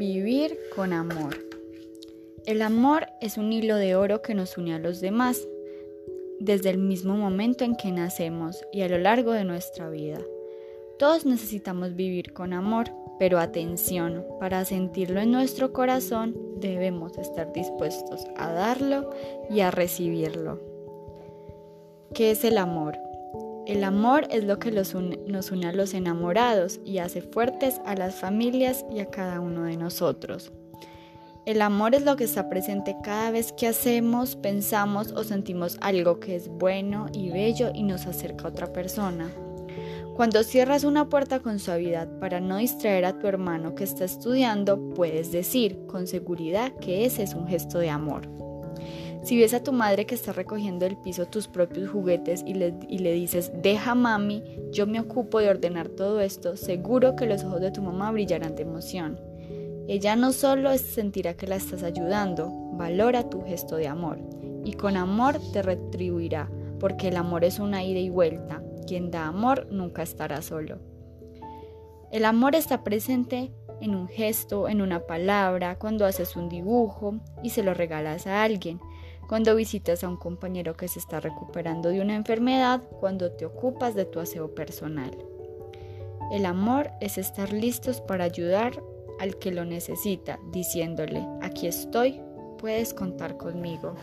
Vivir con amor. El amor es un hilo de oro que nos une a los demás desde el mismo momento en que nacemos y a lo largo de nuestra vida. Todos necesitamos vivir con amor, pero atención, para sentirlo en nuestro corazón debemos estar dispuestos a darlo y a recibirlo. ¿Qué es el amor? El amor es lo que nos une a los enamorados y hace fuertes a las familias y a cada uno de nosotros. El amor es lo que está presente cada vez que hacemos, pensamos o sentimos algo que es bueno y bello y nos acerca a otra persona. Cuando cierras una puerta con suavidad para no distraer a tu hermano que está estudiando, puedes decir con seguridad que ese es un gesto de amor. Si ves a tu madre que está recogiendo del piso tus propios juguetes y le, y le, dices, deja mami, yo me ocupo de ordenar todo esto, seguro que los ojos de tu mamá brillarán de emoción. Ella no solo sentirá que la estás ayudando, valora tu gesto de amor y con amor te retribuirá, porque el amor es una ida y vuelta. Quien da amor nunca estará solo. El amor está presente en un gesto, en una palabra, cuando haces un dibujo y se lo regalas a alguien, cuando visitas a un compañero que se está recuperando de una enfermedad, cuando te ocupas de tu aseo personal. El amor es estar listos para ayudar al que lo necesita, diciéndole, aquí estoy, puedes contar conmigo.